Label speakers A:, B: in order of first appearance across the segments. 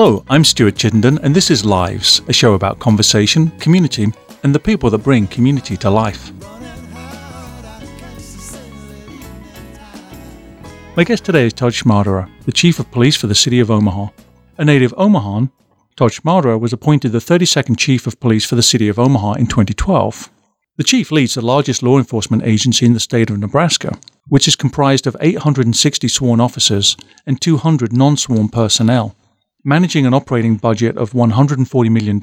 A: Hello, I'm Stuart Chittenden, and this is Lives, a show about conversation, community, and the people that bring community to life. My guest today is Todd Schmaderer, the Chief of Police for the City of Omaha. A native Omahan, Todd Schmaderer was appointed the 32nd Chief of Police for the City of Omaha in 2012. The Chief leads the largest law enforcement agency in the state of Nebraska, which is comprised of 860 sworn officers and 200 non sworn personnel, managing an operating budget of $140 million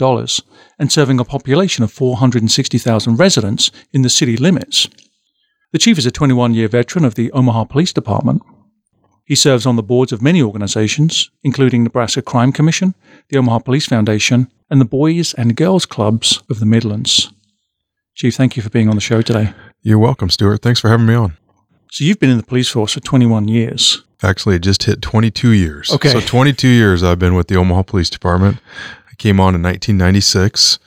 A: and serving a population of 460,000 residents in the city limits. The Chief is a 21 year veteran of the Omaha Police Department. He serves on the boards of many organizations, including Nebraska Crime Commission, the Omaha Police Foundation, and the Boys and Girls Clubs of the Midlands. Chief, thank you for being on the show today.
B: You're welcome, Stuart. Thanks for having me on.
A: So you've been in the police force for 21 years.
B: Actually, it just hit 22 years.
A: Okay.
B: So 22 years I've been with the Omaha Police Department. I came on in 1996,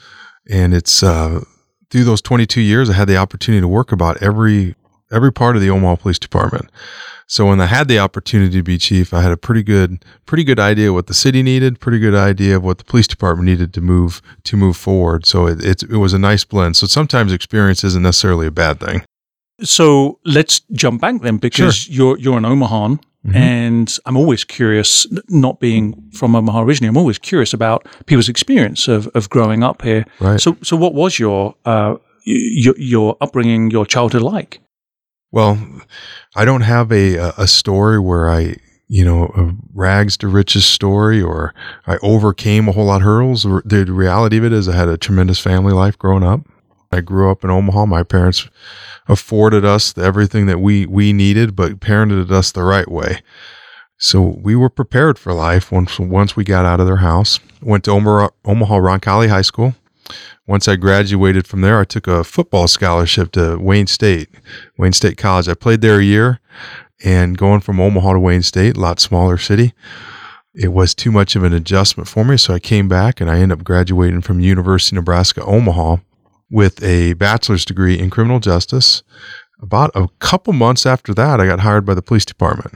B: and it's uh, through those 22 years I had the opportunity to work about every every part of the Omaha Police Department. So when I had the opportunity to be chief, I had a pretty good pretty good idea what the city needed, pretty good idea of what the police department needed to move to move forward. So it it, it was a nice blend. So sometimes experience isn't necessarily a bad thing.
A: So let's jump back then because sure. you're you're an Omahan. Mm-hmm. And I'm always curious, not being from Omaha originally, I'm always curious about people's experience of, of growing up here.
B: Right.
A: So, so what was your, uh, your your upbringing, your childhood like?
B: Well, I don't have a a story where I you know a rags to riches story or I overcame a whole lot of hurdles. The reality of it is I had a tremendous family life growing up. I grew up in Omaha. My parents afforded us everything that we we needed, but parented us the right way. So we were prepared for life once once we got out of their house. Went to Omaha, Roncalli High School. Once I graduated from there, I took a football scholarship to Wayne State, Wayne State College. I played there a year, and going from Omaha to Wayne State, a lot smaller city, it was too much of an adjustment for me. So I came back and I ended up graduating from University of Nebraska Omaha with a bachelor's degree in criminal justice. About a couple months after that, I got hired by the police department.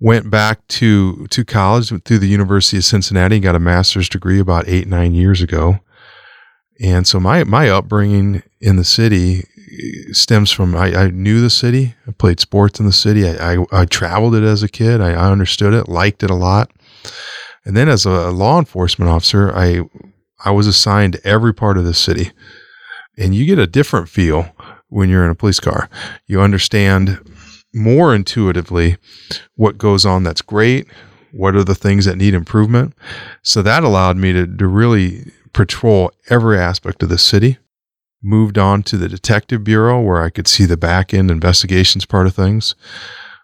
B: Went back to to college through the University of Cincinnati, got a master's degree about eight nine years ago. And so my my upbringing in the city eh, stems from I, I knew the city. I played sports in the city. I, I, I traveled it as a kid. I, I understood it, liked it a lot. And then as a law enforcement officer, I I was assigned to every part of the city. And you get a different feel when you're in a police car. You understand more intuitively what goes on that's great, what are the things that need improvement. So that allowed me to, to really patrol every aspect of the city. Moved on to the detective bureau where I could see the back end investigations part of things.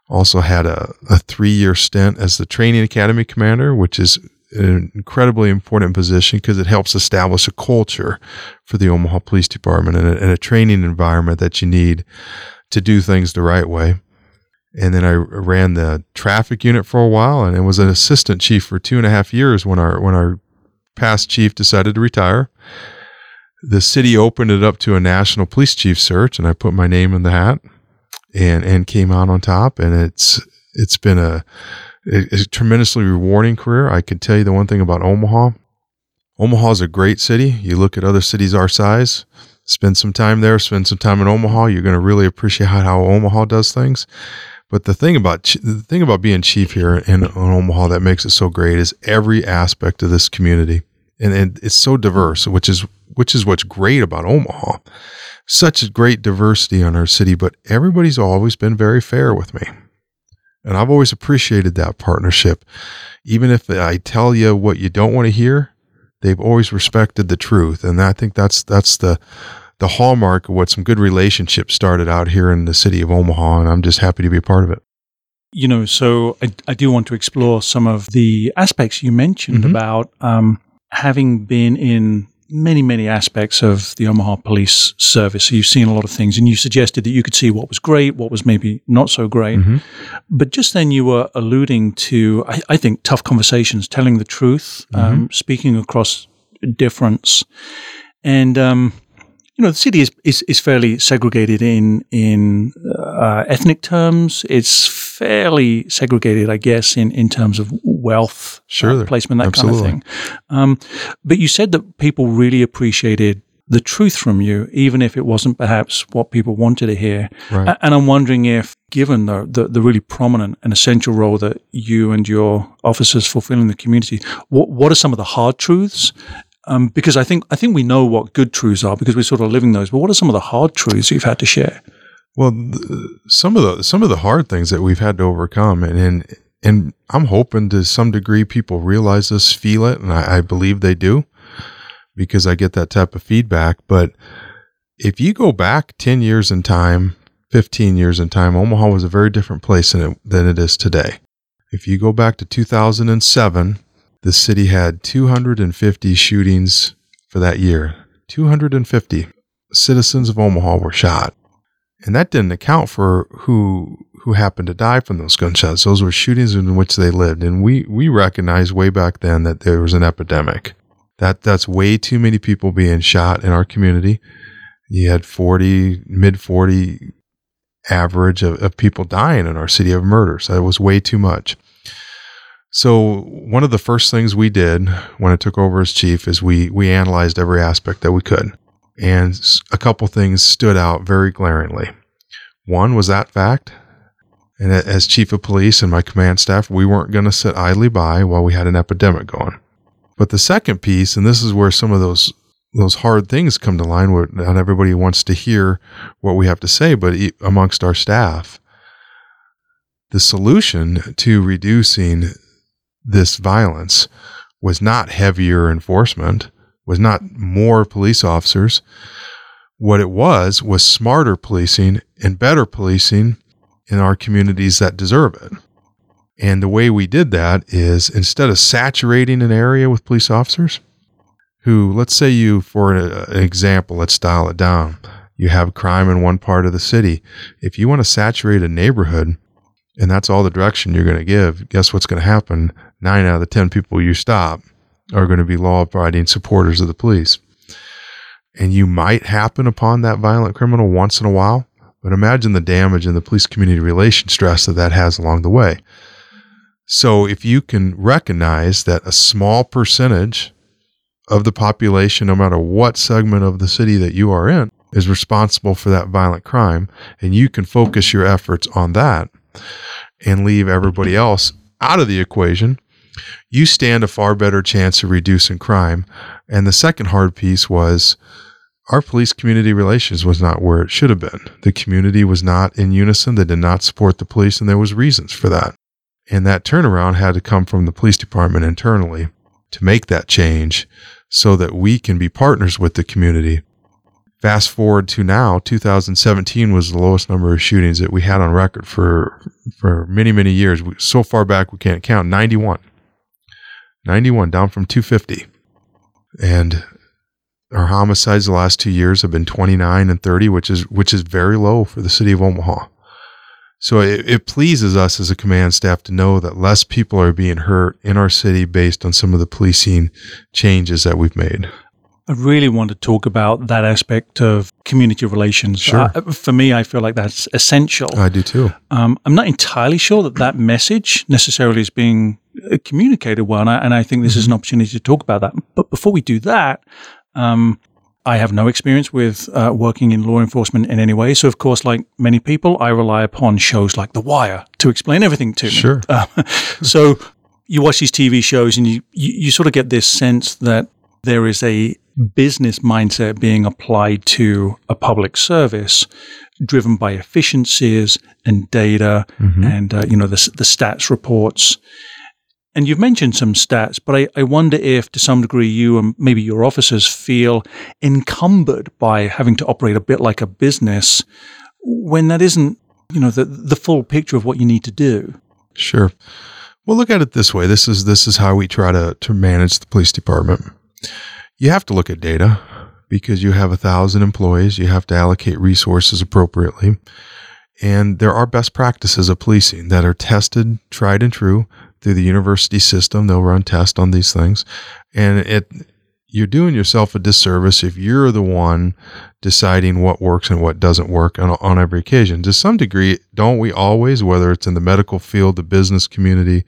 B: Also had a, a three year stint as the training academy commander, which is an incredibly important position because it helps establish a culture for the Omaha Police Department and a, and a, training environment that you need to do things the right way. And then I ran the traffic unit for a while, and was an assistant chief for two and a half years when our when our past chief decided to retire. The city opened it up to a national police chief search, and I put my name in the hat, and and came out on top. And it's it's been a a tremendously rewarding career. I can tell you the one thing about Omaha. Omaha is a great city. You look at other cities our size, spend some time there, spend some time in Omaha. You're going to really appreciate how, how Omaha does things. But the thing about the thing about being chief here in, in Omaha that makes it so great is every aspect of this community, and, and it's so diverse, which is which is what's great about Omaha. Such a great diversity in our city, but everybody's always been very fair with me. And I've always appreciated that partnership. Even if I tell you what you don't want to hear, they've always respected the truth. And I think that's that's the the hallmark of what some good relationships started out here in the city of Omaha. And I'm just happy to be a part of it.
A: You know, so I, I do want to explore some of the aspects you mentioned mm-hmm. about um, having been in many, many aspects of the Omaha Police Service. So you've seen a lot of things, and you suggested that you could see what was great, what was maybe not so great. Mm-hmm. But just then you were alluding to, I, I think, tough conversations, telling the truth, mm-hmm. um, speaking across difference. And, um, you know, the city is, is, is fairly segregated in, in uh, ethnic terms. It's fairly segregated, I guess, in, in terms of wealth,
B: Sure,
A: uh, placement, that
B: absolutely.
A: kind of thing. Um, but you said that people really appreciated the truth from you, even if it wasn't perhaps what people wanted to hear.
B: Right.
A: And I'm wondering if, given the, the, the really prominent and essential role that you and your officers fulfill in the community, what, what are some of the hard truths? Um, because I think I think we know what good truths are because we're sort of living those. But what are some of the hard truths you've had to share?
B: Well, some of the some of the hard things that we've had to overcome, and and, and I'm hoping to some degree people realize this, feel it, and I, I believe they do, because I get that type of feedback. But if you go back ten years in time, fifteen years in time, Omaha was a very different place than it, than it is today. If you go back to 2007, the city had 250 shootings for that year. 250 citizens of Omaha were shot and that didn't account for who who happened to die from those gunshots. Those were shootings in which they lived, and we we recognized way back then that there was an epidemic. That that's way too many people being shot in our community. You had forty mid forty average of, of people dying in our city of murders. That was way too much. So one of the first things we did when I took over as chief is we we analyzed every aspect that we could and a couple things stood out very glaringly. One was that fact, and as chief of police and my command staff, we weren't going to sit idly by while we had an epidemic going. But the second piece, and this is where some of those those hard things come to line, where not everybody wants to hear what we have to say, but amongst our staff, the solution to reducing this violence was not heavier enforcement was not more police officers. What it was was smarter policing and better policing in our communities that deserve it. And the way we did that is instead of saturating an area with police officers, who, let's say you, for an example, let's dial it down. You have crime in one part of the city. If you want to saturate a neighborhood and that's all the direction you're going to give, guess what's going to happen? Nine out of the 10 people you stop are going to be law abiding supporters of the police. And you might happen upon that violent criminal once in a while, but imagine the damage and the police community relation stress that that has along the way. So if you can recognize that a small percentage of the population, no matter what segment of the city that you are in, is responsible for that violent crime, and you can focus your efforts on that and leave everybody else out of the equation, you stand a far better chance of reducing crime. And the second hard piece was our police community relations was not where it should have been. The community was not in unison. They did not support the police, and there was reasons for that. And that turnaround had to come from the police department internally to make that change so that we can be partners with the community. Fast forward to now, 2017 was the lowest number of shootings that we had on record for for many many years. We- So far back we can't count. 91, 91 down from 250, and our homicides the last two years have been 29 and 30, which is which is very low for the city of Omaha. So it, it pleases us as a command staff to know that less people are being hurt in our city based on some of the policing changes that we've made.
A: I really want to talk about that aspect of community relations.
B: Sure.
A: Uh, for me, I feel like that's essential.
B: I do too.
A: Um, I'm not entirely sure that that message necessarily is being communicated well, and I, and I think this is an opportunity to talk about that. But before we do that, um, I have no experience with uh, working in law enforcement in any way. So, of course, like many people, I rely upon shows like The Wire to explain everything to me.
B: Sure.
A: Uh, so, you watch these TV shows, and you, you you sort of get this sense that there is a business mindset being applied to a public service driven by efficiencies and data and uh, you know the, the stats reports and you've mentioned some stats but I, I wonder if to some degree you and maybe your officers feel encumbered by having to operate a bit like a business when that isn't you know the, the full picture of what you need to do
B: Sure. Well, look at it this way. This is this is how we try to to manage the police department. You have to look at data because you have a thousand employees. You have to allocate resources appropriately, and there are best practices of policing that are tested, tried and true through the university system. They'll run tests on these things, and it you're doing yourself a disservice if you're the one deciding what works and what doesn't work on, on every occasion. To some degree, don't we always, whether it's in the medical field, the business community,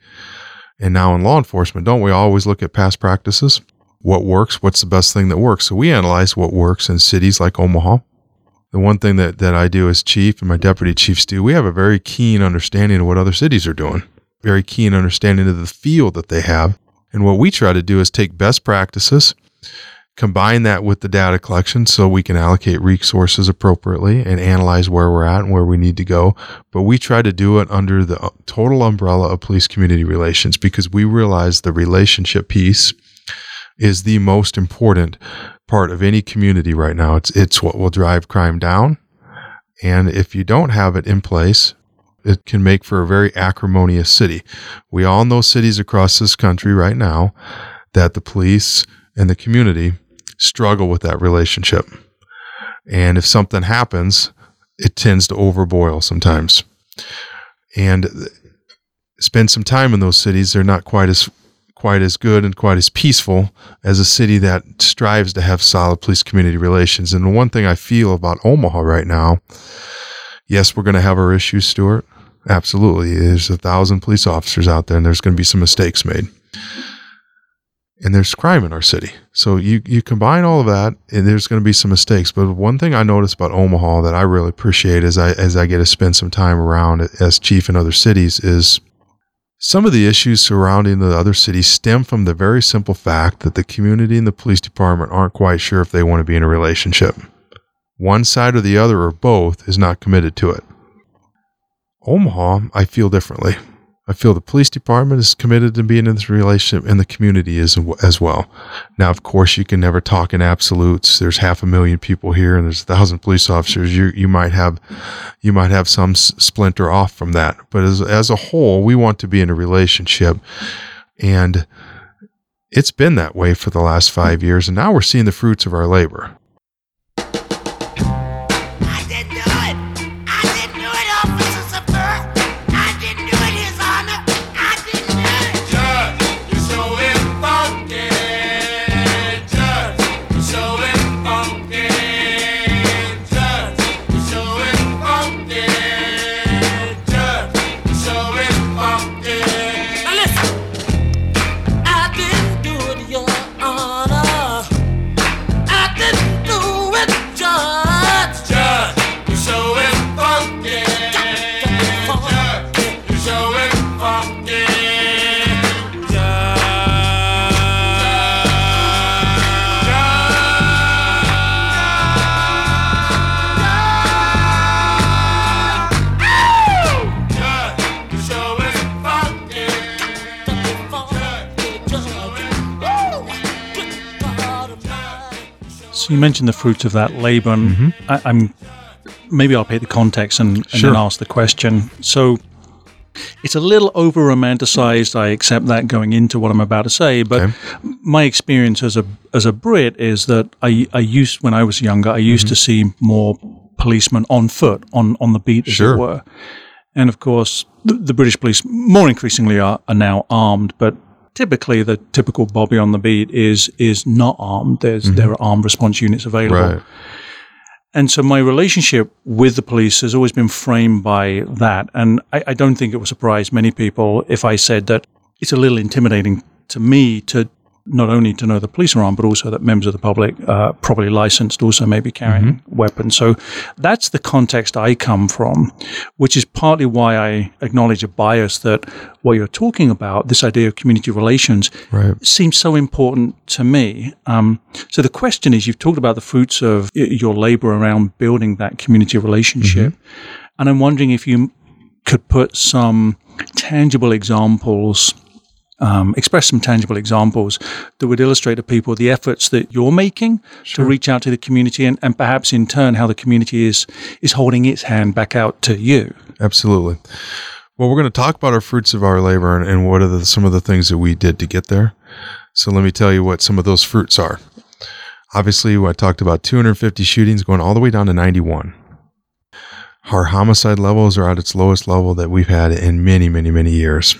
B: and now in law enforcement, don't we always look at past practices? What works? What's the best thing that works? So we analyze what works in cities like Omaha. The one thing that, that I do as chief and my deputy chiefs do, we have a very keen understanding of what other cities are doing, very keen understanding of the field that they have. And what we try to do is take best practices combine that with the data collection so we can allocate resources appropriately and analyze where we're at and where we need to go. But we try to do it under the uh, total umbrella of police community relations because we realize the relationship piece is the most important part of any community right now. It's it's what will drive crime down. And if you don't have it in place, it can make for a very acrimonious city. We all know cities across this country right now that the police and the community struggle with that relationship. And if something happens, it tends to overboil sometimes. And spend some time in those cities, they're not quite as quite as good and quite as peaceful as a city that strives to have solid police community relations. And the one thing I feel about Omaha right now, yes, we're going to have our issues, Stuart. Absolutely. There's a thousand police officers out there and there's going to be some mistakes made and there's crime in our city. So you you combine all of that, and there's going to be some mistakes. But one thing I notice about Omaha that I really appreciate as I as I get to spend some time around as chief in other cities is some of the issues surrounding the other cities stem from the very simple fact that the community and the police department aren't quite sure if they want to be in a relationship. One side or the other or both is not committed to it. Omaha, I feel differently. I feel the police department is committed to being in this relationship and the community is as well. Now, of course, you can never talk in absolutes. There's half a million people here and there's a thousand police officers. You, you might have, you might have some splinter off from that. But as, as a whole, we want to be in a relationship and it's been that way for the last five years. And now we're seeing the fruits of our labor.
A: You mentioned the fruits of that labor, and mm-hmm. I, am maybe I'll paint the context and, and sure. then ask the question. So it's a little over romanticized. I accept that going into what I'm about to say, but okay. my experience as a as a Brit is that I I used when I was younger, I used mm-hmm. to see more policemen on foot on on the beat, as sure. it were. And of course, the, the British police more increasingly are, are now armed, but typically the typical Bobby on the beat is is not armed. There's mm-hmm. there are armed response units available. Right. And so my relationship with the police has always been framed by that. And I, I don't think it would surprise many people if I said that it's a little intimidating to me to not only to know the police are armed, but also that members of the public, uh, properly licensed, also may be carrying mm-hmm. weapons. So that's the context I come from, which is partly why I acknowledge a bias that what you're talking about, this idea of community relations, right. seems so important to me. Um, so the question is, you've talked about the fruits of your labor around building that community relationship, mm-hmm. and I'm wondering if you could put some tangible examples um, express some tangible examples that would illustrate to people the efforts that you're making sure. to reach out to the community and, and perhaps in turn how the community is is holding its hand back out to you.
B: Absolutely. Well, we're going to talk about our fruits of our labor and, and what are the, some of the things that we did to get there. So let me tell you what some of those fruits are. Obviously, I talked about 250 shootings going all the way down to 91. Our homicide levels are at its lowest level that we've had in many, many, many years.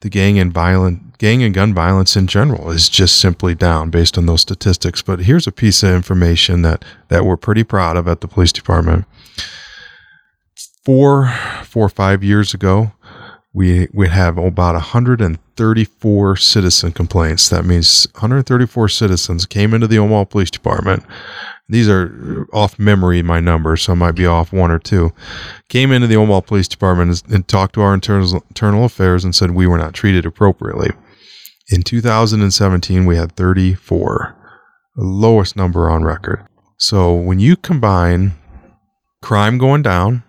B: The gang and violent gang and gun violence in general is just simply down based on those statistics. But here's a piece of information that that we're pretty proud of at the police department. Four, four or five years ago, we we have about 134 citizen complaints. That means 134 citizens came into the Omaha Police Department. These are off memory, my numbers, so I might be off one or two. Came into the Omaha Police Department and, talked to our internal, internal affairs and said we were not treated appropriately. In 2017, we had 34, the lowest number on record. So when you combine crime going down,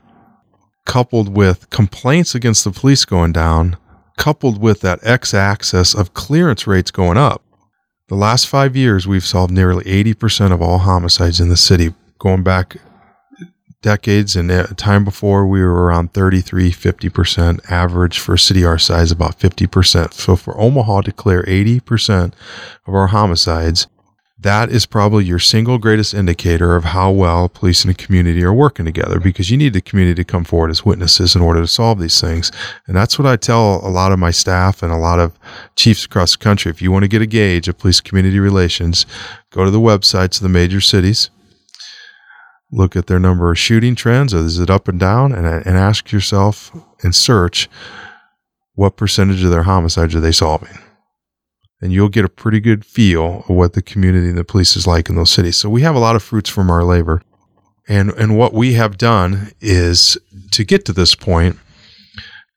B: coupled with complaints against the police going down, coupled with that x axis of clearance rates going up. The last five years, we've solved nearly 80% of all homicides in the city. Going back decades and a time before, we were around 33, 50%. Average for a city our size, about 50%. So for Omaha to clear 80% of our homicides, that is probably your single greatest indicator of how well police and the community are working together because you need the community to come forward as witnesses in order to solve these things. And that's what I tell a lot of my staff and a lot of chiefs across the country. If you want to get a gauge of police community relations, go to the websites of the major cities, look at their number of shooting trends, is it up and down, and, and ask yourself and search what percentage of their homicides are they solving and you'll get a pretty good feel of what the community and the police is like in those cities. So we have a lot of fruits from our labor. And and what we have done is to get to this point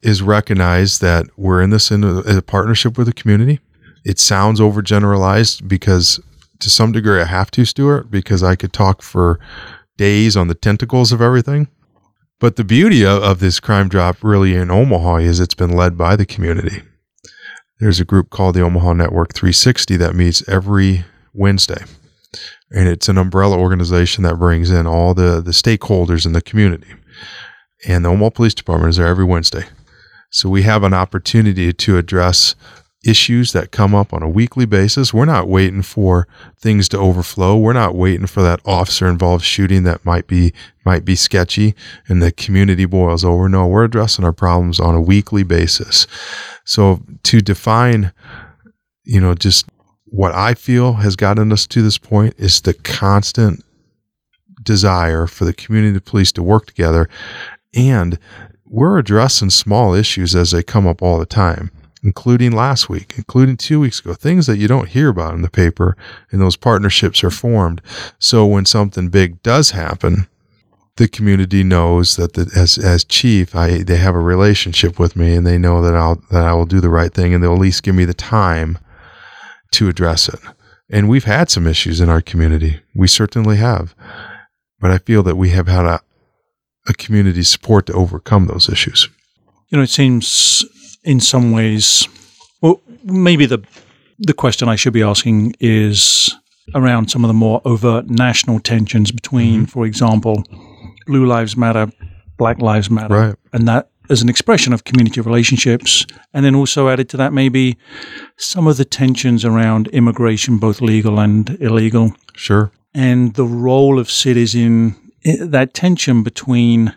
B: is recognize that we're in this in a, a partnership with the community. It sounds overgeneralized because to some degree I have to, Stuart, because I could talk for days on the tentacles of everything. But the beauty of, of this crime drop really in Omaha is it's been led by the community. There's a group called the Omaha Network 360 that meets every Wednesday. And it's an umbrella organization that brings in all the, the stakeholders in the community. And the Omaha Police Department is there every Wednesday. So we have an opportunity to address issues that come up on a weekly basis. We're not waiting for things to overflow. We're not waiting for that officer involved shooting that might be might be sketchy and the community boils over. No, we're addressing our problems on a weekly basis. So to define, you know, just what I feel has gotten us to this point is the constant desire for the community police to work together and we're addressing small issues as they come up all the time including last week, including two weeks ago, things that you don't hear about in the paper, and those partnerships are formed. So when something big does happen, the community knows that the, as as chief, I they have a relationship with me, and they know that I'll that I will do the right thing, and they'll at least give me the time to address it. And we've had some issues in our community. We certainly have, but I feel that we have had a a community support to overcome those issues.
A: You know, it seems in some ways, well, maybe the the question I should be asking is around some of the more overt national tensions between, mm-hmm. for example, Blue Lives Matter, Black Lives Matter,
B: right.
A: and that as an expression of community relationships, and then also added to that maybe some of the tensions around immigration, both legal and illegal.
B: Sure.
A: And the role of cities in that tension between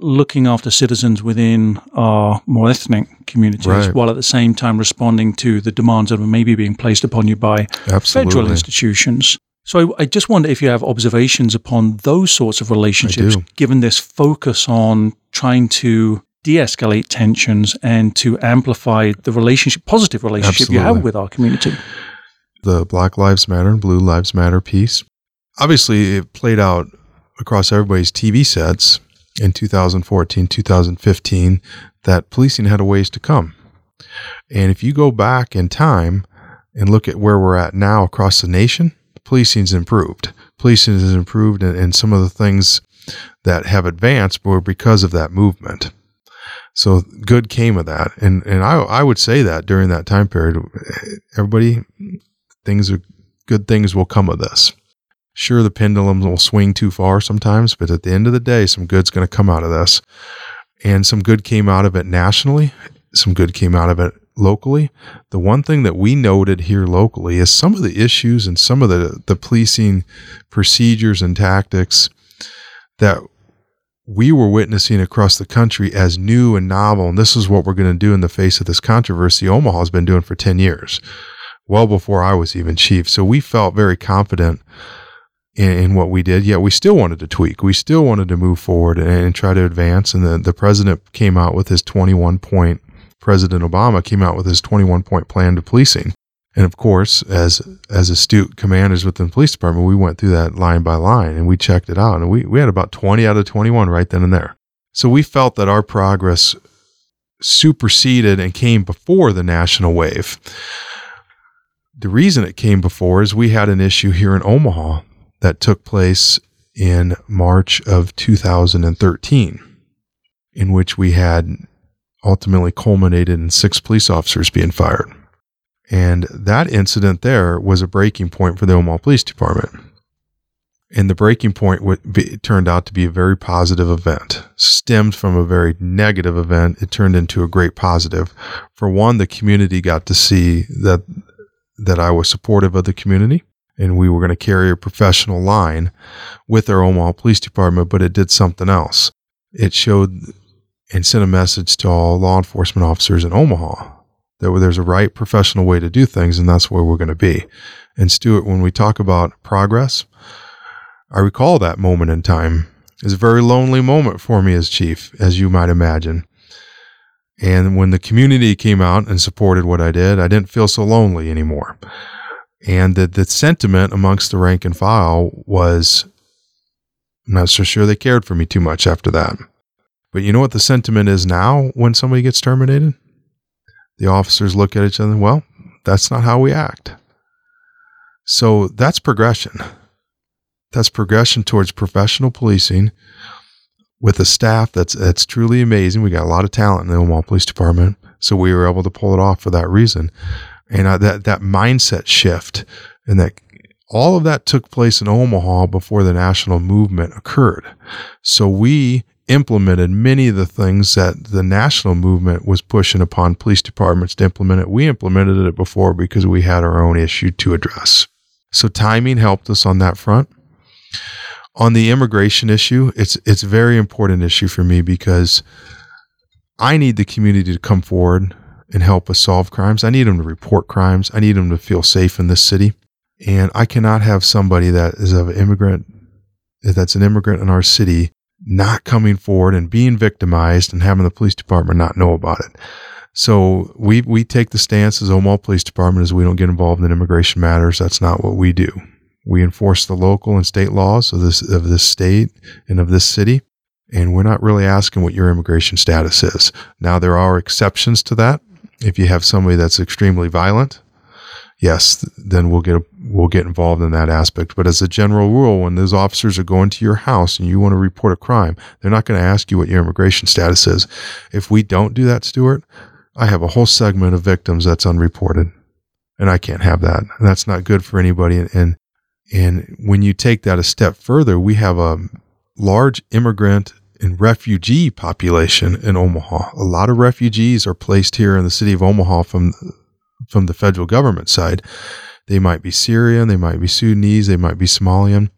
A: looking after citizens within our more ethnic communities right. while at the same time responding to the demands that are maybe being placed upon you by
B: Absolutely.
A: federal institutions. So I, I, just wonder if you have observations upon those sorts of relationships, given this focus on trying to de-escalate tensions and to amplify the relationship, positive relationship Absolutely. you have with our community.
B: The Black Lives Matter and Blue Lives Matter piece, obviously, it played out across everybody's TV sets in 2014, 2015 that policing had a ways to come. And if you go back in time and look at where we're at now across the nation, policing's improved. Policing has improved, and, and some of the things that have advanced were because of that movement. So good came of that, and and I I would say that during that time period, everybody things are good things will come of this. Sure, the pendulum will swing too far sometimes, but at the end of the day, some good's going to come out of this. And some good came out of it nationally, some good came out of it locally. The one thing that we noted here locally is some of the issues and some of the, the policing procedures and tactics that we were witnessing across the country as new and novel. And this is what we're going to do in the face of this controversy Omaha has been doing for 10 years, well before I was even chief. So we felt very confident in, in what we did, yet we still wanted to tweak. We still wanted to move forward and, and try to advance. And the, the president came out with his 21 point, President Obama came out with his 21 point plan to policing. And of course, as as astute commanders within the police department, we went through that line by line and we checked it out. And we, we had about 20 out of 21 right then and there. So we felt that our progress superseded and came before the national wave. The reason it came before is we had an issue here in Omaha that took place in March of 2013, in which we had ultimately culminated in six police officers being fired. And that incident there was a breaking point for the Omaha Police Department. And the breaking point w- turned out to be a very positive event. Stemmed from a very negative event, it turned into a great positive. For one, the community got to see that that I was supportive of the community, and we were going to carry a professional line with our Omaha Police Department. But it did something else. It showed and sent a message to all law enforcement officers in Omaha that there's a right professional way to do things, and that's where we're going to be. And Stuart, when we talk about progress, I recall that moment in time. It was a very lonely moment for me as chief, as you might imagine. And when the community came out and supported what I did, I didn't feel so lonely anymore. And the, the sentiment amongst the rank and file was I'm not so sure they cared for me too much after that. But you know what the sentiment is now when somebody gets terminated? The officers look at each other, well, that's not how we act. So that's progression. That's progression towards professional policing with a staff that's that's truly amazing. We got a lot of talent in the Omaha Police Department, so we were able to pull it off for that reason. And uh, that that mindset shift and that all of that took place in Omaha before the national movement occurred. So we implemented many of the things that the national movement was pushing upon police departments to implement it. We implemented it before because we had our own issue to address. So timing helped us on that front. On the immigration issue, it's it's a very important issue for me because I need the community to come forward and help us solve crimes. I need them to report crimes. I need them to feel safe in this city. And I cannot have somebody that is of an immigrant that's an immigrant in our city not coming forward and being victimized and having the police department not know about it. So we we take the stance as Omaha Police Department is we don't get involved in immigration matters. That's not what we do. We enforce the local and state laws of this of this state and of this city, and we're not really asking what your immigration status is. Now there are exceptions to that. If you have somebody that's extremely violent, yes, then we'll get we'll get involved in that aspect. But as a general rule, when those officers are going to your house and you want to report a crime, they're not going to ask you what your immigration status is. If we don't do that, Stuart, I have a whole segment of victims that's unreported, and I can't have that. That's not good for anybody. And and when you take that a step further, we have a large immigrant and refugee population in Omaha. A lot of refugees are placed here in the city of Omaha from from the federal government side. They might be Syrian, they might be Sudanese, they might be Somalian.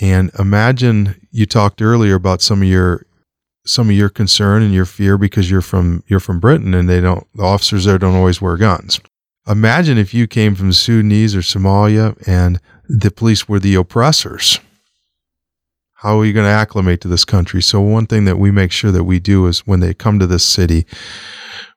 B: And imagine you talked earlier about some of your some of your concern and your fear because you're from you're from Britain and they don't the officers there don't always wear guns. Imagine if you came from Sudanese or Somalia and the police were the oppressors. How are you going to acclimate to this country? So one thing that we make sure that we do is when they come to this city,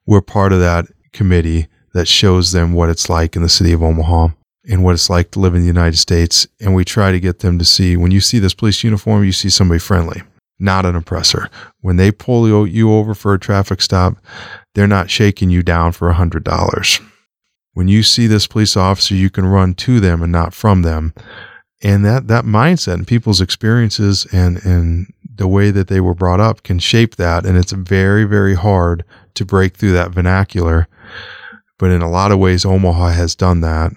B: we're part of that committee that shows them what it's like in the city of Omaha and what it's like to live in the United States. And we try to get them to see when you see this police uniform, you see somebody friendly, not an oppressor. When they pull you over for a traffic stop, they're not shaking you down for a $100. When you see this police officer, you can run to them and not from them. And that, that mindset and people's experiences and, and the way that they were brought up can shape that. And it's very, very hard to break through that vernacular but in a lot of ways, Omaha has done that.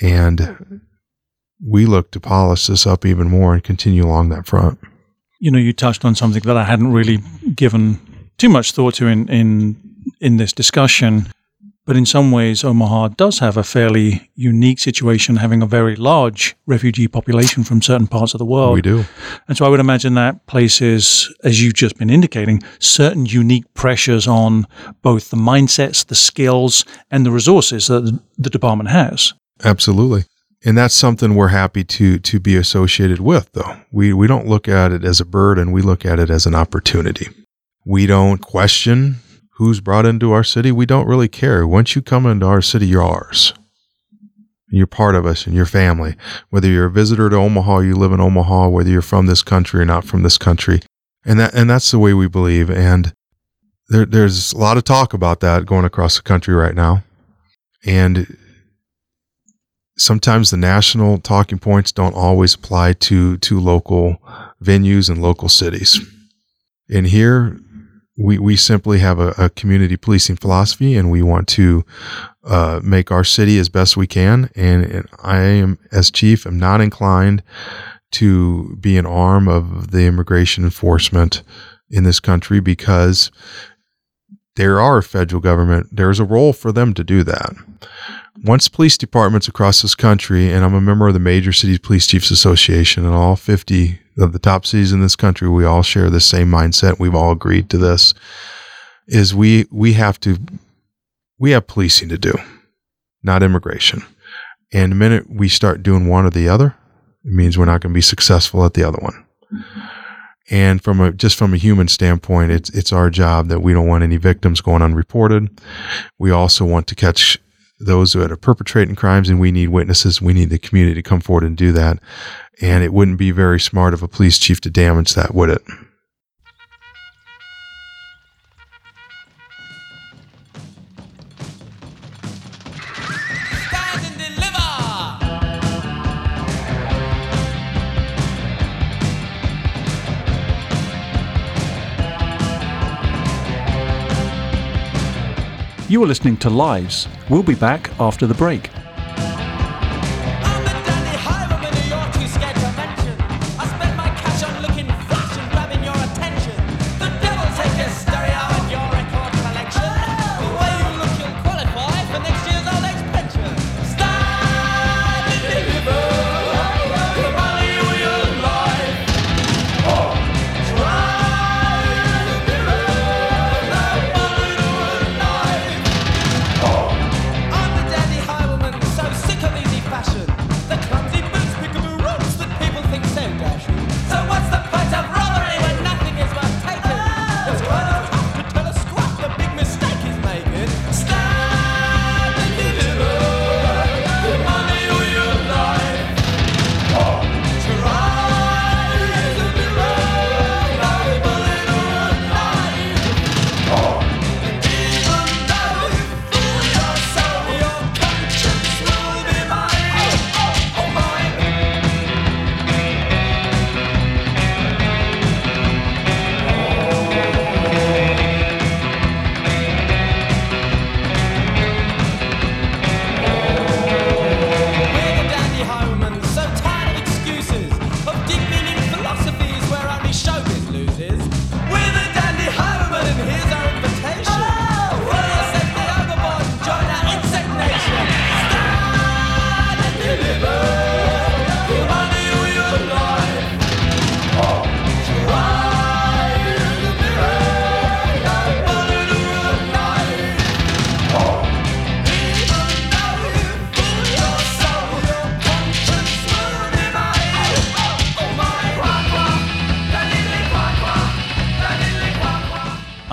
B: And we look to polish this up even more and continue along that front.
A: You know, you touched on something that I hadn't really given too much thought to in, in, in this discussion.
C: But in some ways, Omaha does have a fairly unique situation, having a very large refugee population from certain parts of the world.
B: We do.
C: And so I would imagine that places, as you've just been indicating, certain unique pressures on both the mindsets, the skills, and the resources that the department has.
B: Absolutely. And that's something we're happy to to be associated with though. We we don't look at it as a burden, we look at it as an opportunity. We don't question who's brought into our city. We don't really care. Once you come into our city, you're ours. You're part of us and your family. Whether you're a visitor to Omaha, you live in Omaha, whether you're from this country or not from this country. And that and that's the way we believe. And there, there's a lot of talk about that going across the country right now. And sometimes the national talking points don't always apply to to local venues and local cities. And here we we simply have a, a community policing philosophy, and we want to uh, make our city as best we can. And, and I am, as chief, am not inclined to be an arm of the immigration enforcement in this country because there are federal government. There's a role for them to do that once police departments across this country, and I'm a member of the Major Cities Police Chiefs Association, and all 50 of the top cities in this country, we all share the same mindset. We've all agreed to this. Is we we have to we have policing to do, not immigration. And the minute we start doing one or the other, it means we're not going to be successful at the other one. Mm-hmm. And from a just from a human standpoint, it's it's our job that we don't want any victims going unreported. We also want to catch those that are perpetrating crimes and we need witnesses. We need the community to come forward and do that. And it wouldn't be very smart of a police chief to damage that, would it?
C: You are listening to Lives. We'll be back after the break.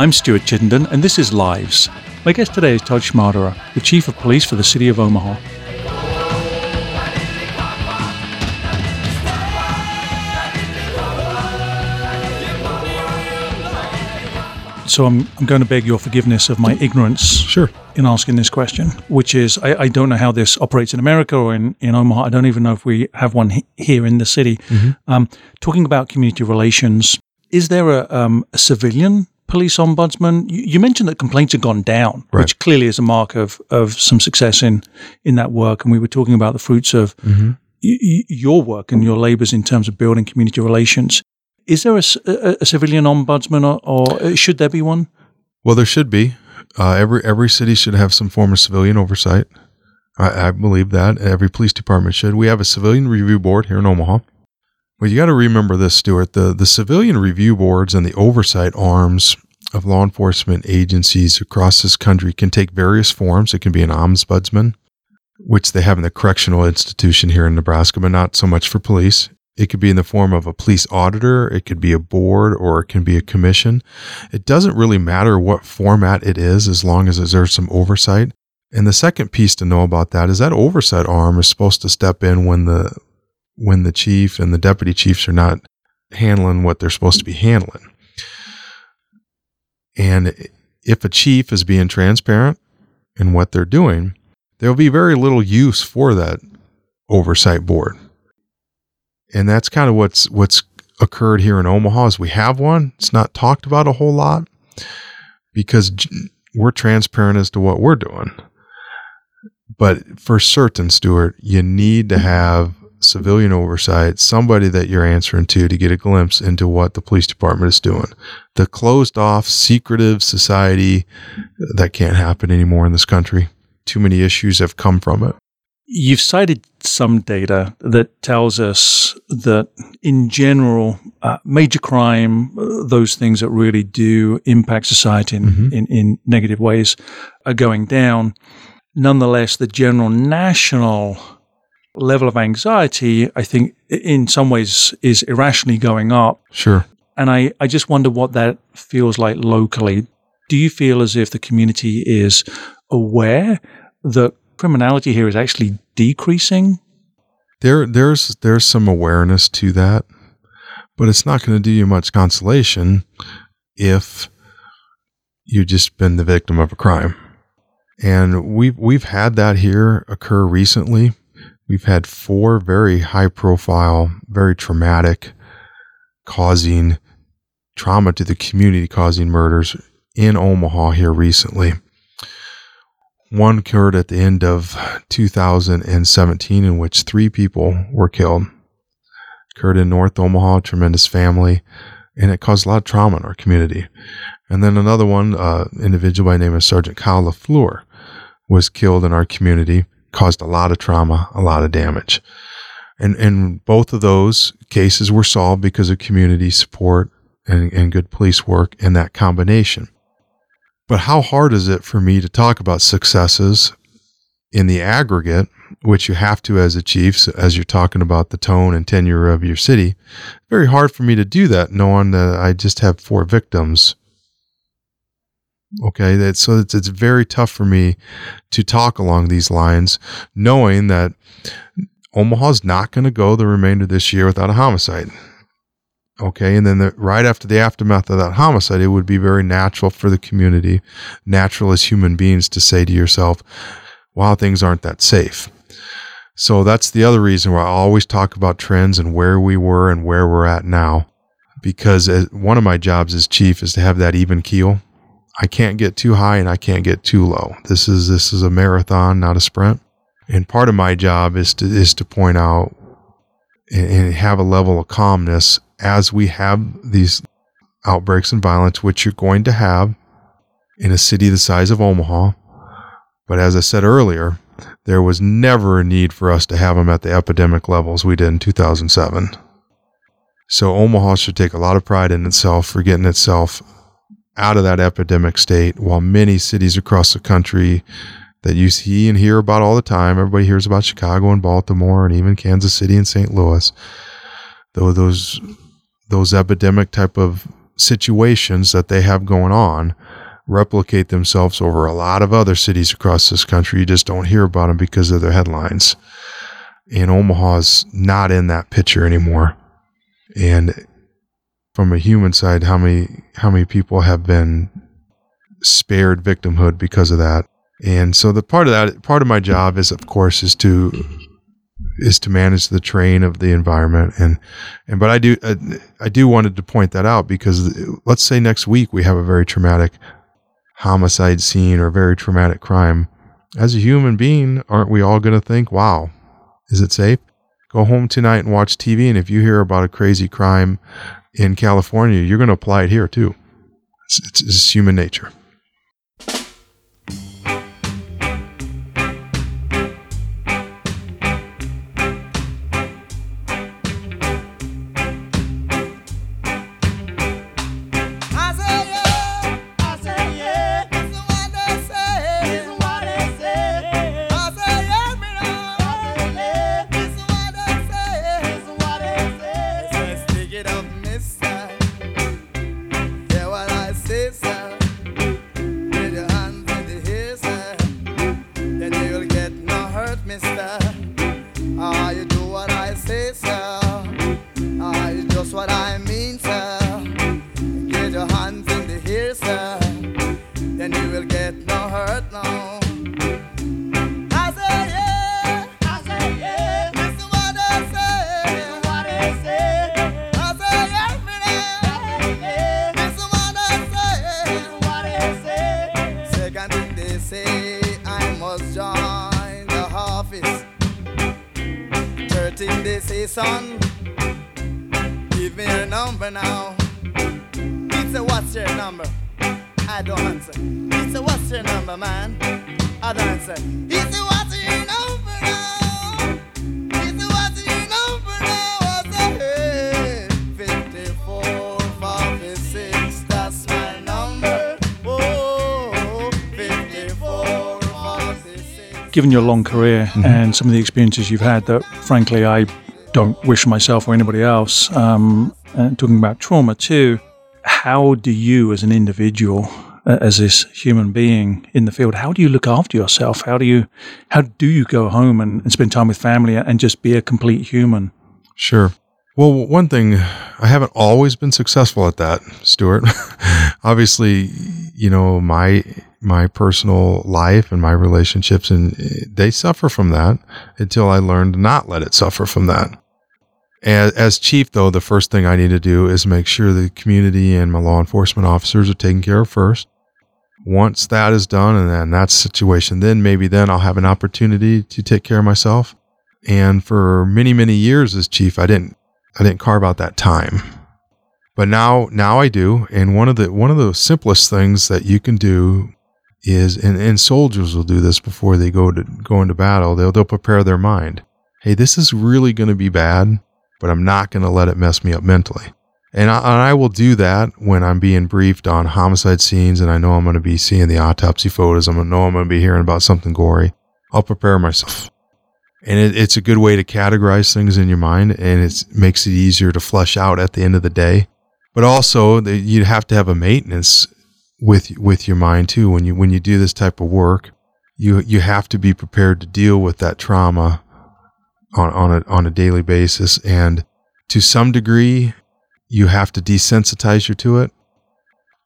C: I'm Stuart Chittenden, and this is Lives. My guest today is Todd Schmaderer, the Chief of Police for the City of Omaha. So I'm, I'm going to beg your forgiveness of my ignorance
B: sure.
C: in asking this question, which is I, I don't know how this operates in America or in, in Omaha. I don't even know if we have one he- here in the city.
B: Mm-hmm.
C: Um, talking about community relations, is there a, um, a civilian police ombudsman. You, you, mentioned that complaints have gone down,
B: right.
C: which clearly is a mark of of some success in in that work. And we were talking about the fruits of
B: mm-hmm.
C: y- your work and your labors in terms of building community relations. Is there a, a, a civilian ombudsman, or, or, should there be one?
B: Well, there should be. Uh, every every city should have some form of civilian oversight. I, I believe that every police department should. We have a civilian review board here in Omaha. But you got to remember this, Stuart. The the civilian review boards and the oversight arms of law enforcement agencies across this country can take various forms. It can be an ombudsman, which they have in the correctional institution here in Nebraska, but not so much for police. It could be in the form of a police auditor, it could be a board, or it can be a commission. It doesn't really matter what format it is as long as there's some oversight. And the second piece to know about that is that oversight arm is supposed to step in when the when the chief and the deputy chiefs are not handling what they're supposed to be handling. And if a chief is being transparent in what they're doing, there'll be very little use for that oversight board. And that's kind of what's what's occurred here in Omaha is we have one. It's not talked about a whole lot because we're transparent as to what we're doing. But for certain, Stuart, you need to have civilian oversight, somebody that you're answering to to get a glimpse into what the police department is doing. The closed off, secretive society that can't happen anymore in this country. Too many issues have come from it.
A: You've cited some data that tells us that, in general, uh, major crime, uh, those things that really do impact society in, mm-hmm. in, in negative ways, are going down. Nonetheless, the general national level of anxiety, I think, in some ways, is irrationally going up.
B: Sure.
A: And I, I just wonder what that feels like locally. Do you feel as if the community is aware that criminality here is actually decreasing?
B: There, there's there's some awareness to that, but it's not going to do you much consolation if you've just been the victim of a crime. And we've we've had that here occur recently. We've had four very high profile, very traumatic, causing trauma to the community, causing murders in Omaha here recently. One occurred at the end of 2017, in which three people were killed. Occurred in North Omaha, tremendous family, and it caused a lot of trauma in our community. And then another one, uh, individual by the name of Sergeant Kyle LaFleur, was killed in our community, caused a lot of trauma, a lot of damage. And, and both of those cases were solved because of community support and, and good police work and that combination. But how hard is it for me to talk about successes in the aggregate, which you have to as a chief, as you're talking about the tone and tenure of your city? Very hard for me to do that knowing that I just have four victims. Okay, that, so it's, it's very tough for me to talk along these lines, knowing that Omaha's not going to go the remainder of this year without a homicide. Okay. And then the, right after the aftermath of that homicide, it would be very natural for the community, natural as human beings to say to yourself, wow, things aren't that safe. So that's the other reason why I always talk about trends and where we were and where we're at now. Because uh, one of my jobs as chief is to have that even keel. I can't get too high and I can't get too low. This is this is a marathon, not a sprint. And part of my job is to is to point out and have a level of calmness as we have these outbreaks and violence, which you're going to have in a city the size of Omaha. But as I said earlier, there was never a need for us to have them at the epidemic levels we did in 2007. So Omaha should take a lot of pride in itself for getting itself out of that epidemic state, while many cities across the country that you see and hear about all the time, everybody hears about Chicago and Baltimore and even Kansas City and St. Louis, though those those epidemic type of situations that they have going on replicate themselves over a lot of other cities across this country. You just don't hear about them because of their headlines. And Omaha's not in that picture anymore. And from a human side, how many how many people have been spared victimhood because of that? And so the part of that part of my job is of course is to is to manage the train of the environment. And and but I do uh, I do wanted to point that out because let's say next week we have a very traumatic homicide scene or a very traumatic crime. As a human being aren't we all going to think wow is it safe? Go home tonight and watch TV and if you hear about a crazy crime in California you're going to apply it here too. It's, it's, it's human nature
D: Mister. Ah, I do what I say, sir. Ah, I just what I. son, give me your number now. He said, what's your number? I don't answer. He said, what's your number, man? I don't answer. He said, what's your number now? He said, what's your number now? I said, hey, 54, 46, that's my number. Oh, 54, 46.
A: Given your long career mm-hmm. and some of the experiences you've had, that frankly I don't wish myself or anybody else, um, and talking about trauma too, how do you as an individual, as this human being in the field, how do you look after yourself? How do you, how do you go home and, and spend time with family and just be a complete human?
B: Sure. Well, one thing, I haven't always been successful at that, Stuart. Obviously, you know, my my personal life and my relationships and eh, they suffer from that until I learned to not let it suffer from that. As, as chief, though, the first thing I need to do is make sure the community and my law enforcement officers are taken care of first. Once that is done and then that situation, then maybe then I'll have an opportunity to take care of myself. And for many, many years as chief, I didn't I didn't carve out that time. But now now I do. And one of the one of the simplest things that you can do is and, and soldiers will do this before they go to go into battle. They'll they'll prepare their mind. Hey, this is really gonna be bad, but I'm not gonna let it mess me up mentally. And I, and I will do that when I'm being briefed on homicide scenes and I know I'm going to be seeing the autopsy photos. I'm going to know I'm going to be hearing about something gory. I'll prepare myself. And it, it's a good way to categorize things in your mind and it makes it easier to flush out at the end of the day. But also, you have to have a maintenance with with your mind too. When you when you do this type of work, you you have to be prepared to deal with that trauma on on a on a daily basis, and to some degree, you have to desensitize you to it.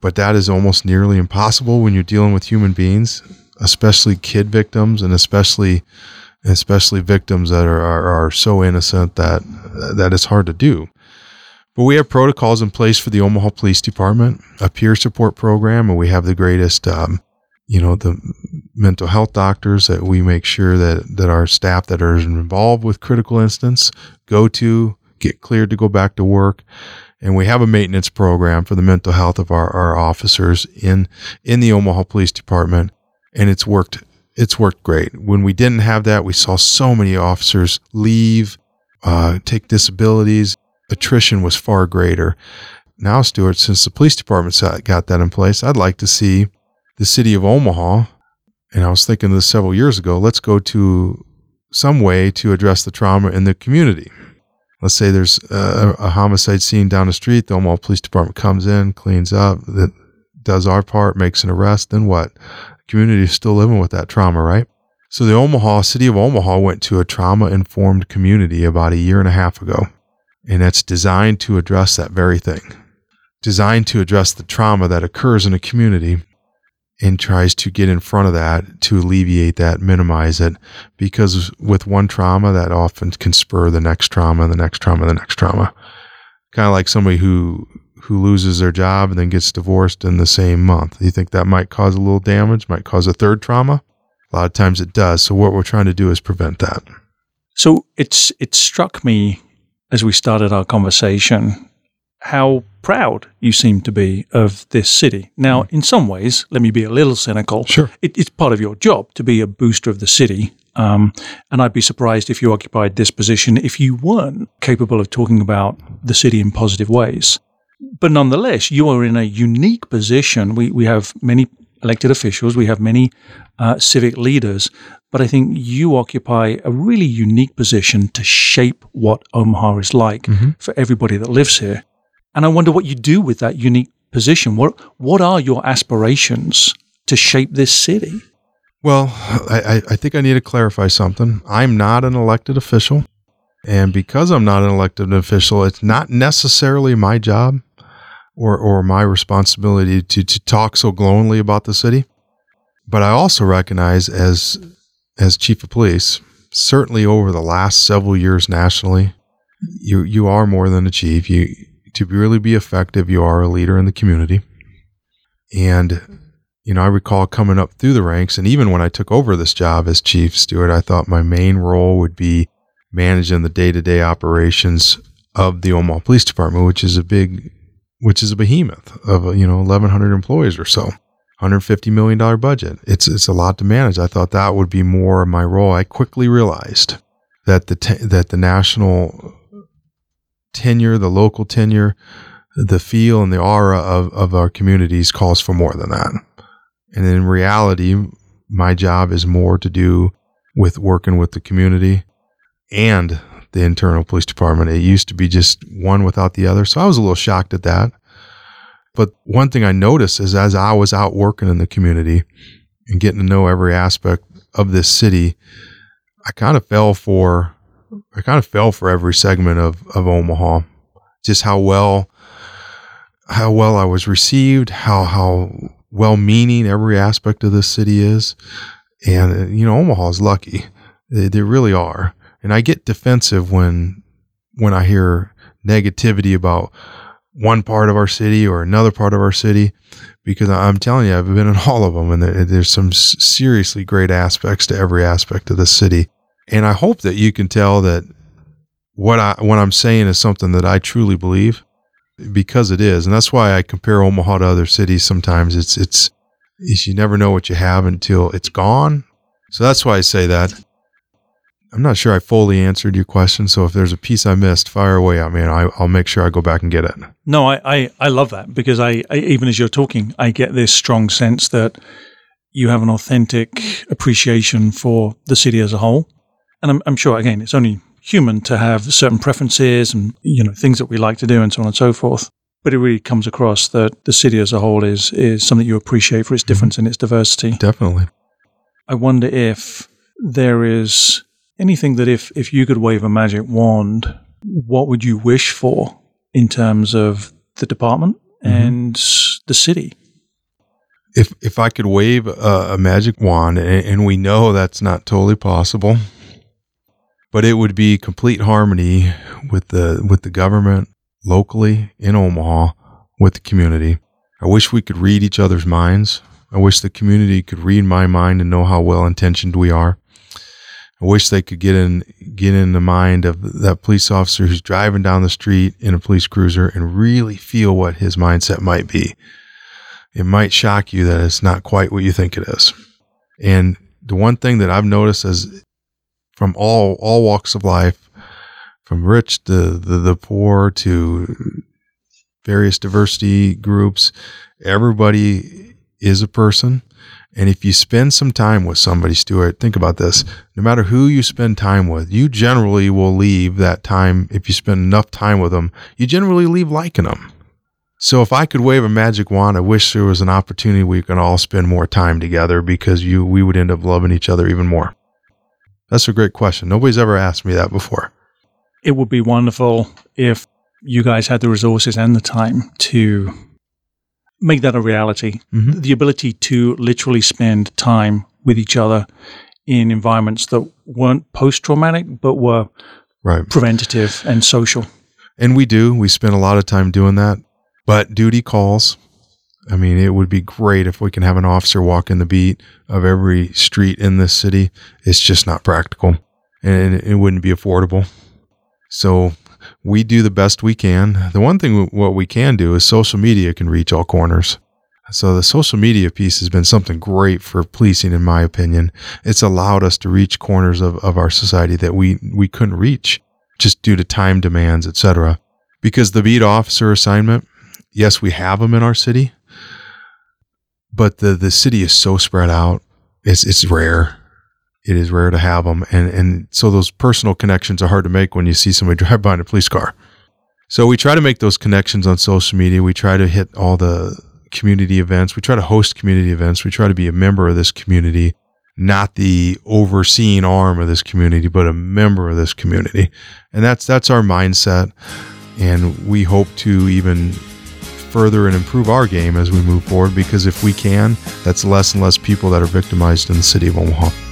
B: But that is almost nearly impossible when you're dealing with human beings, especially kid victims, and especially especially victims that are, are, are so innocent that that it's hard to do. But we have protocols in place for the Omaha Police Department, a peer support program, and we have the greatest, um, you know, the mental health doctors that we make sure that that our staff that are involved with critical incidents go to get cleared to go back to work. And we have a maintenance program for the mental health of our, our officers in in the Omaha Police Department, and it's worked it's worked great. When we didn't have that, we saw so many officers leave, uh, take disabilities. Attrition was far greater. Now, Stuart, since the police department's got that in place, I'd like to see the city of Omaha, and I was thinking this several years ago, let's go to some way to address the trauma in the community. Let's say there's a, a homicide scene down the street, the Omaha Police Department comes in, cleans up, that does our part, makes an arrest, then what? community is still living with that trauma, right? So the Omaha, city of Omaha went to a trauma informed community about a year and a half ago. And that's designed to address that very thing. Designed to address the trauma that occurs in a community and tries to get in front of that to alleviate that, minimize it. Because with one trauma, that often can spur the next trauma, the next trauma, the next trauma. Kind of like somebody who who loses their job and then gets divorced in the same month. You think that might cause a little damage, might cause a third trauma? A lot of times it does. So what we're trying to do is prevent that.
A: So it's it struck me as we started our conversation how proud you seem to be of this city. Now, in some ways, let me be a little cynical.
B: Sure.
A: It, it's part of your job to be a booster of the city. Um, and I'd be surprised if you occupied this position if you weren't capable of talking about the city in positive ways. But nonetheless, you are in a unique position. We, we have many elected officials, we have many uh, civic leaders, but I think you occupy a really unique position to shape what Omaha is like
B: Mhm.
A: for everybody that lives here. And I wonder what you do with that unique position. What what are your aspirations to shape this city?
B: Well, I, I- think I need to clarify something. I'm not an elected official. And because I'm not an elected official, it's not necessarily my job or, or my responsibility to, to talk so glowingly about the city. But I also recognize as as chief of police, certainly over the last several years nationally, you you are more than a chief. You to really be effective, you are a leader in the community. And you know, I recall coming up through the ranks, and even when I took over this job as chief Stuart, I thought my main role would be managing the day to day operations of the Omaha Police Department, which is a big, which is a behemoth of you know 1,100 employees or so. 150 million dollar budget. It's it's a lot to manage. I thought that would be more my role. I quickly realized that the that the national tenure, the local tenure, the feel and the aura of, of our communities calls for more than that. And in reality, my job is more to do with working with the community and the internal police department. It used to be just one without the other. So I was a little shocked at that. But one thing I noticed is as I was out working in the community and getting to know every aspect of this city, I kind of fell for I kind of fell for every segment of, of Omaha. Just how well how well I was received, how how well meaning every aspect of this city is. And uh, you know, Omaha is lucky. They, they really are. And I get defensive when when I hear negativity about one part of our city or another part of our city because I'm telling you, I've been in all of them, and there's some seriously great aspects to every aspect of the city. And I hope that you can tell that what I what I'm saying is something that I truly believe, because it is, and that's why I compare Omaha to other cities. Sometimes it's it's you never know what you have until it's gone. So that's why I say that. I'm not sure I fully answered your question. So if there's a piece I missed, fire away at me and I, will make sure I go back and get it.
A: No, I, I, I love that because I, I, even as you're talking, I get this strong sense that you have an authentic appreciation for the city as a whole. And I'm, I'm sure, again, it's only human to have certain preferences and, you know, things that we like to do and so on and so forth. But it really comes across that the city as a whole is, is something you appreciate for its difference mm-hmm. and its diversity.
B: Definitely.
A: I wonder if there is anything that if if you could wave a magic wand, what would you wish for in terms of the department mm-hmm. and the city?
B: If if I could wave a, a magic wand, and, and we know that's not totally possible, but it would be complete harmony with the with the government locally in Omaha with the community. I wish we could read each other's minds. I wish the community could read my mind and know how well intentioned we are. I wish they could get in get in the mind of that police officer who's driving down the street in a police cruiser and really feel what his mindset might be. It might shock you that it's not quite what you think it is. And the one thing that I've noticed is from all all walks of life, from rich to the, the poor to various diversity groups, everybody is a person and if you spend some time with somebody, Stuart, think about this. No matter who you spend time with, you generally will leave that time. If you spend enough time with them, you generally leave liking them. So if I could wave a magic wand, I wish there was an opportunity we could all spend more time together because you we would end up loving each other even more. That's a great question. Nobody's ever asked me that before.
A: It would be wonderful if you guys had the resources and the time to make that a reality. Mm-hmm. The ability to literally spend time with each other in environments that weren't post traumatic, but were right. preventative and social.
B: And we do. We spend a lot of time doing that. But duty calls. I mean, it would be great if we can have an officer walk in the beat of every street in this city. It's just not practical and it wouldn't be affordable. So we do the best we can. The one thing what we can do is social media can reach all corners. So the social media piece has been something great for policing, in my opinion. It's allowed us to reach corners of, of our society that we, we couldn't reach just due to time demands, etc. Because the beat officer assignment, yes, we have them in our city, but the, the city is so spread out. It's, it's rare it is rare to have them. And, and so those personal connections are hard to make when you see somebody drive by in a police car. So we try to make those connections on social media. We try to hit all the community events. We try to host community events. We try to be a member of this community. not the overseeing arm of this community, but a member of this community. And that's that's our mindset. And we hope to even further and improve our game as we move forward because if we can, that's less and less people that are victimized in the city of Omaha.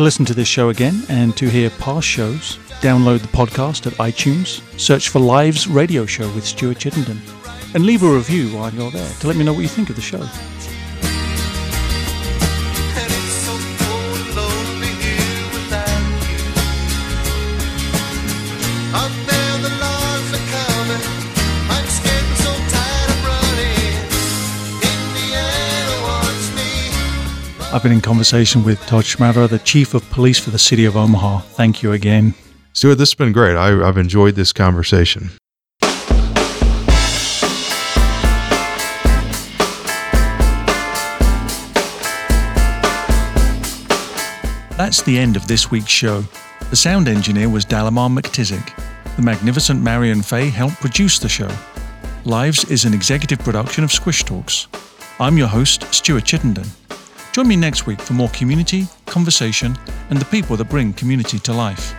D: To.
A: Listen to this show again and to hear past shows, download the podcast at iTunes, search for Lives Radio Show with Stuart Chittenden, and leave a review while you're there to let me know what you think of the show. I've been in conversation with Todd Schmaderer, the Chief of Police for the City of Omaha. Thank you again.
B: Stuart, this has been great. I, I've enjoyed this conversation.
A: That's the end of this week's show. The sound engineer was Dalamar McTizick. The magnificent Marion Fay helped produce the show. Lives is an executive production of Squish Talks. I'm your host, Stuart Chittenden. Join me next week for more community, conversation, and the people that bring community to life.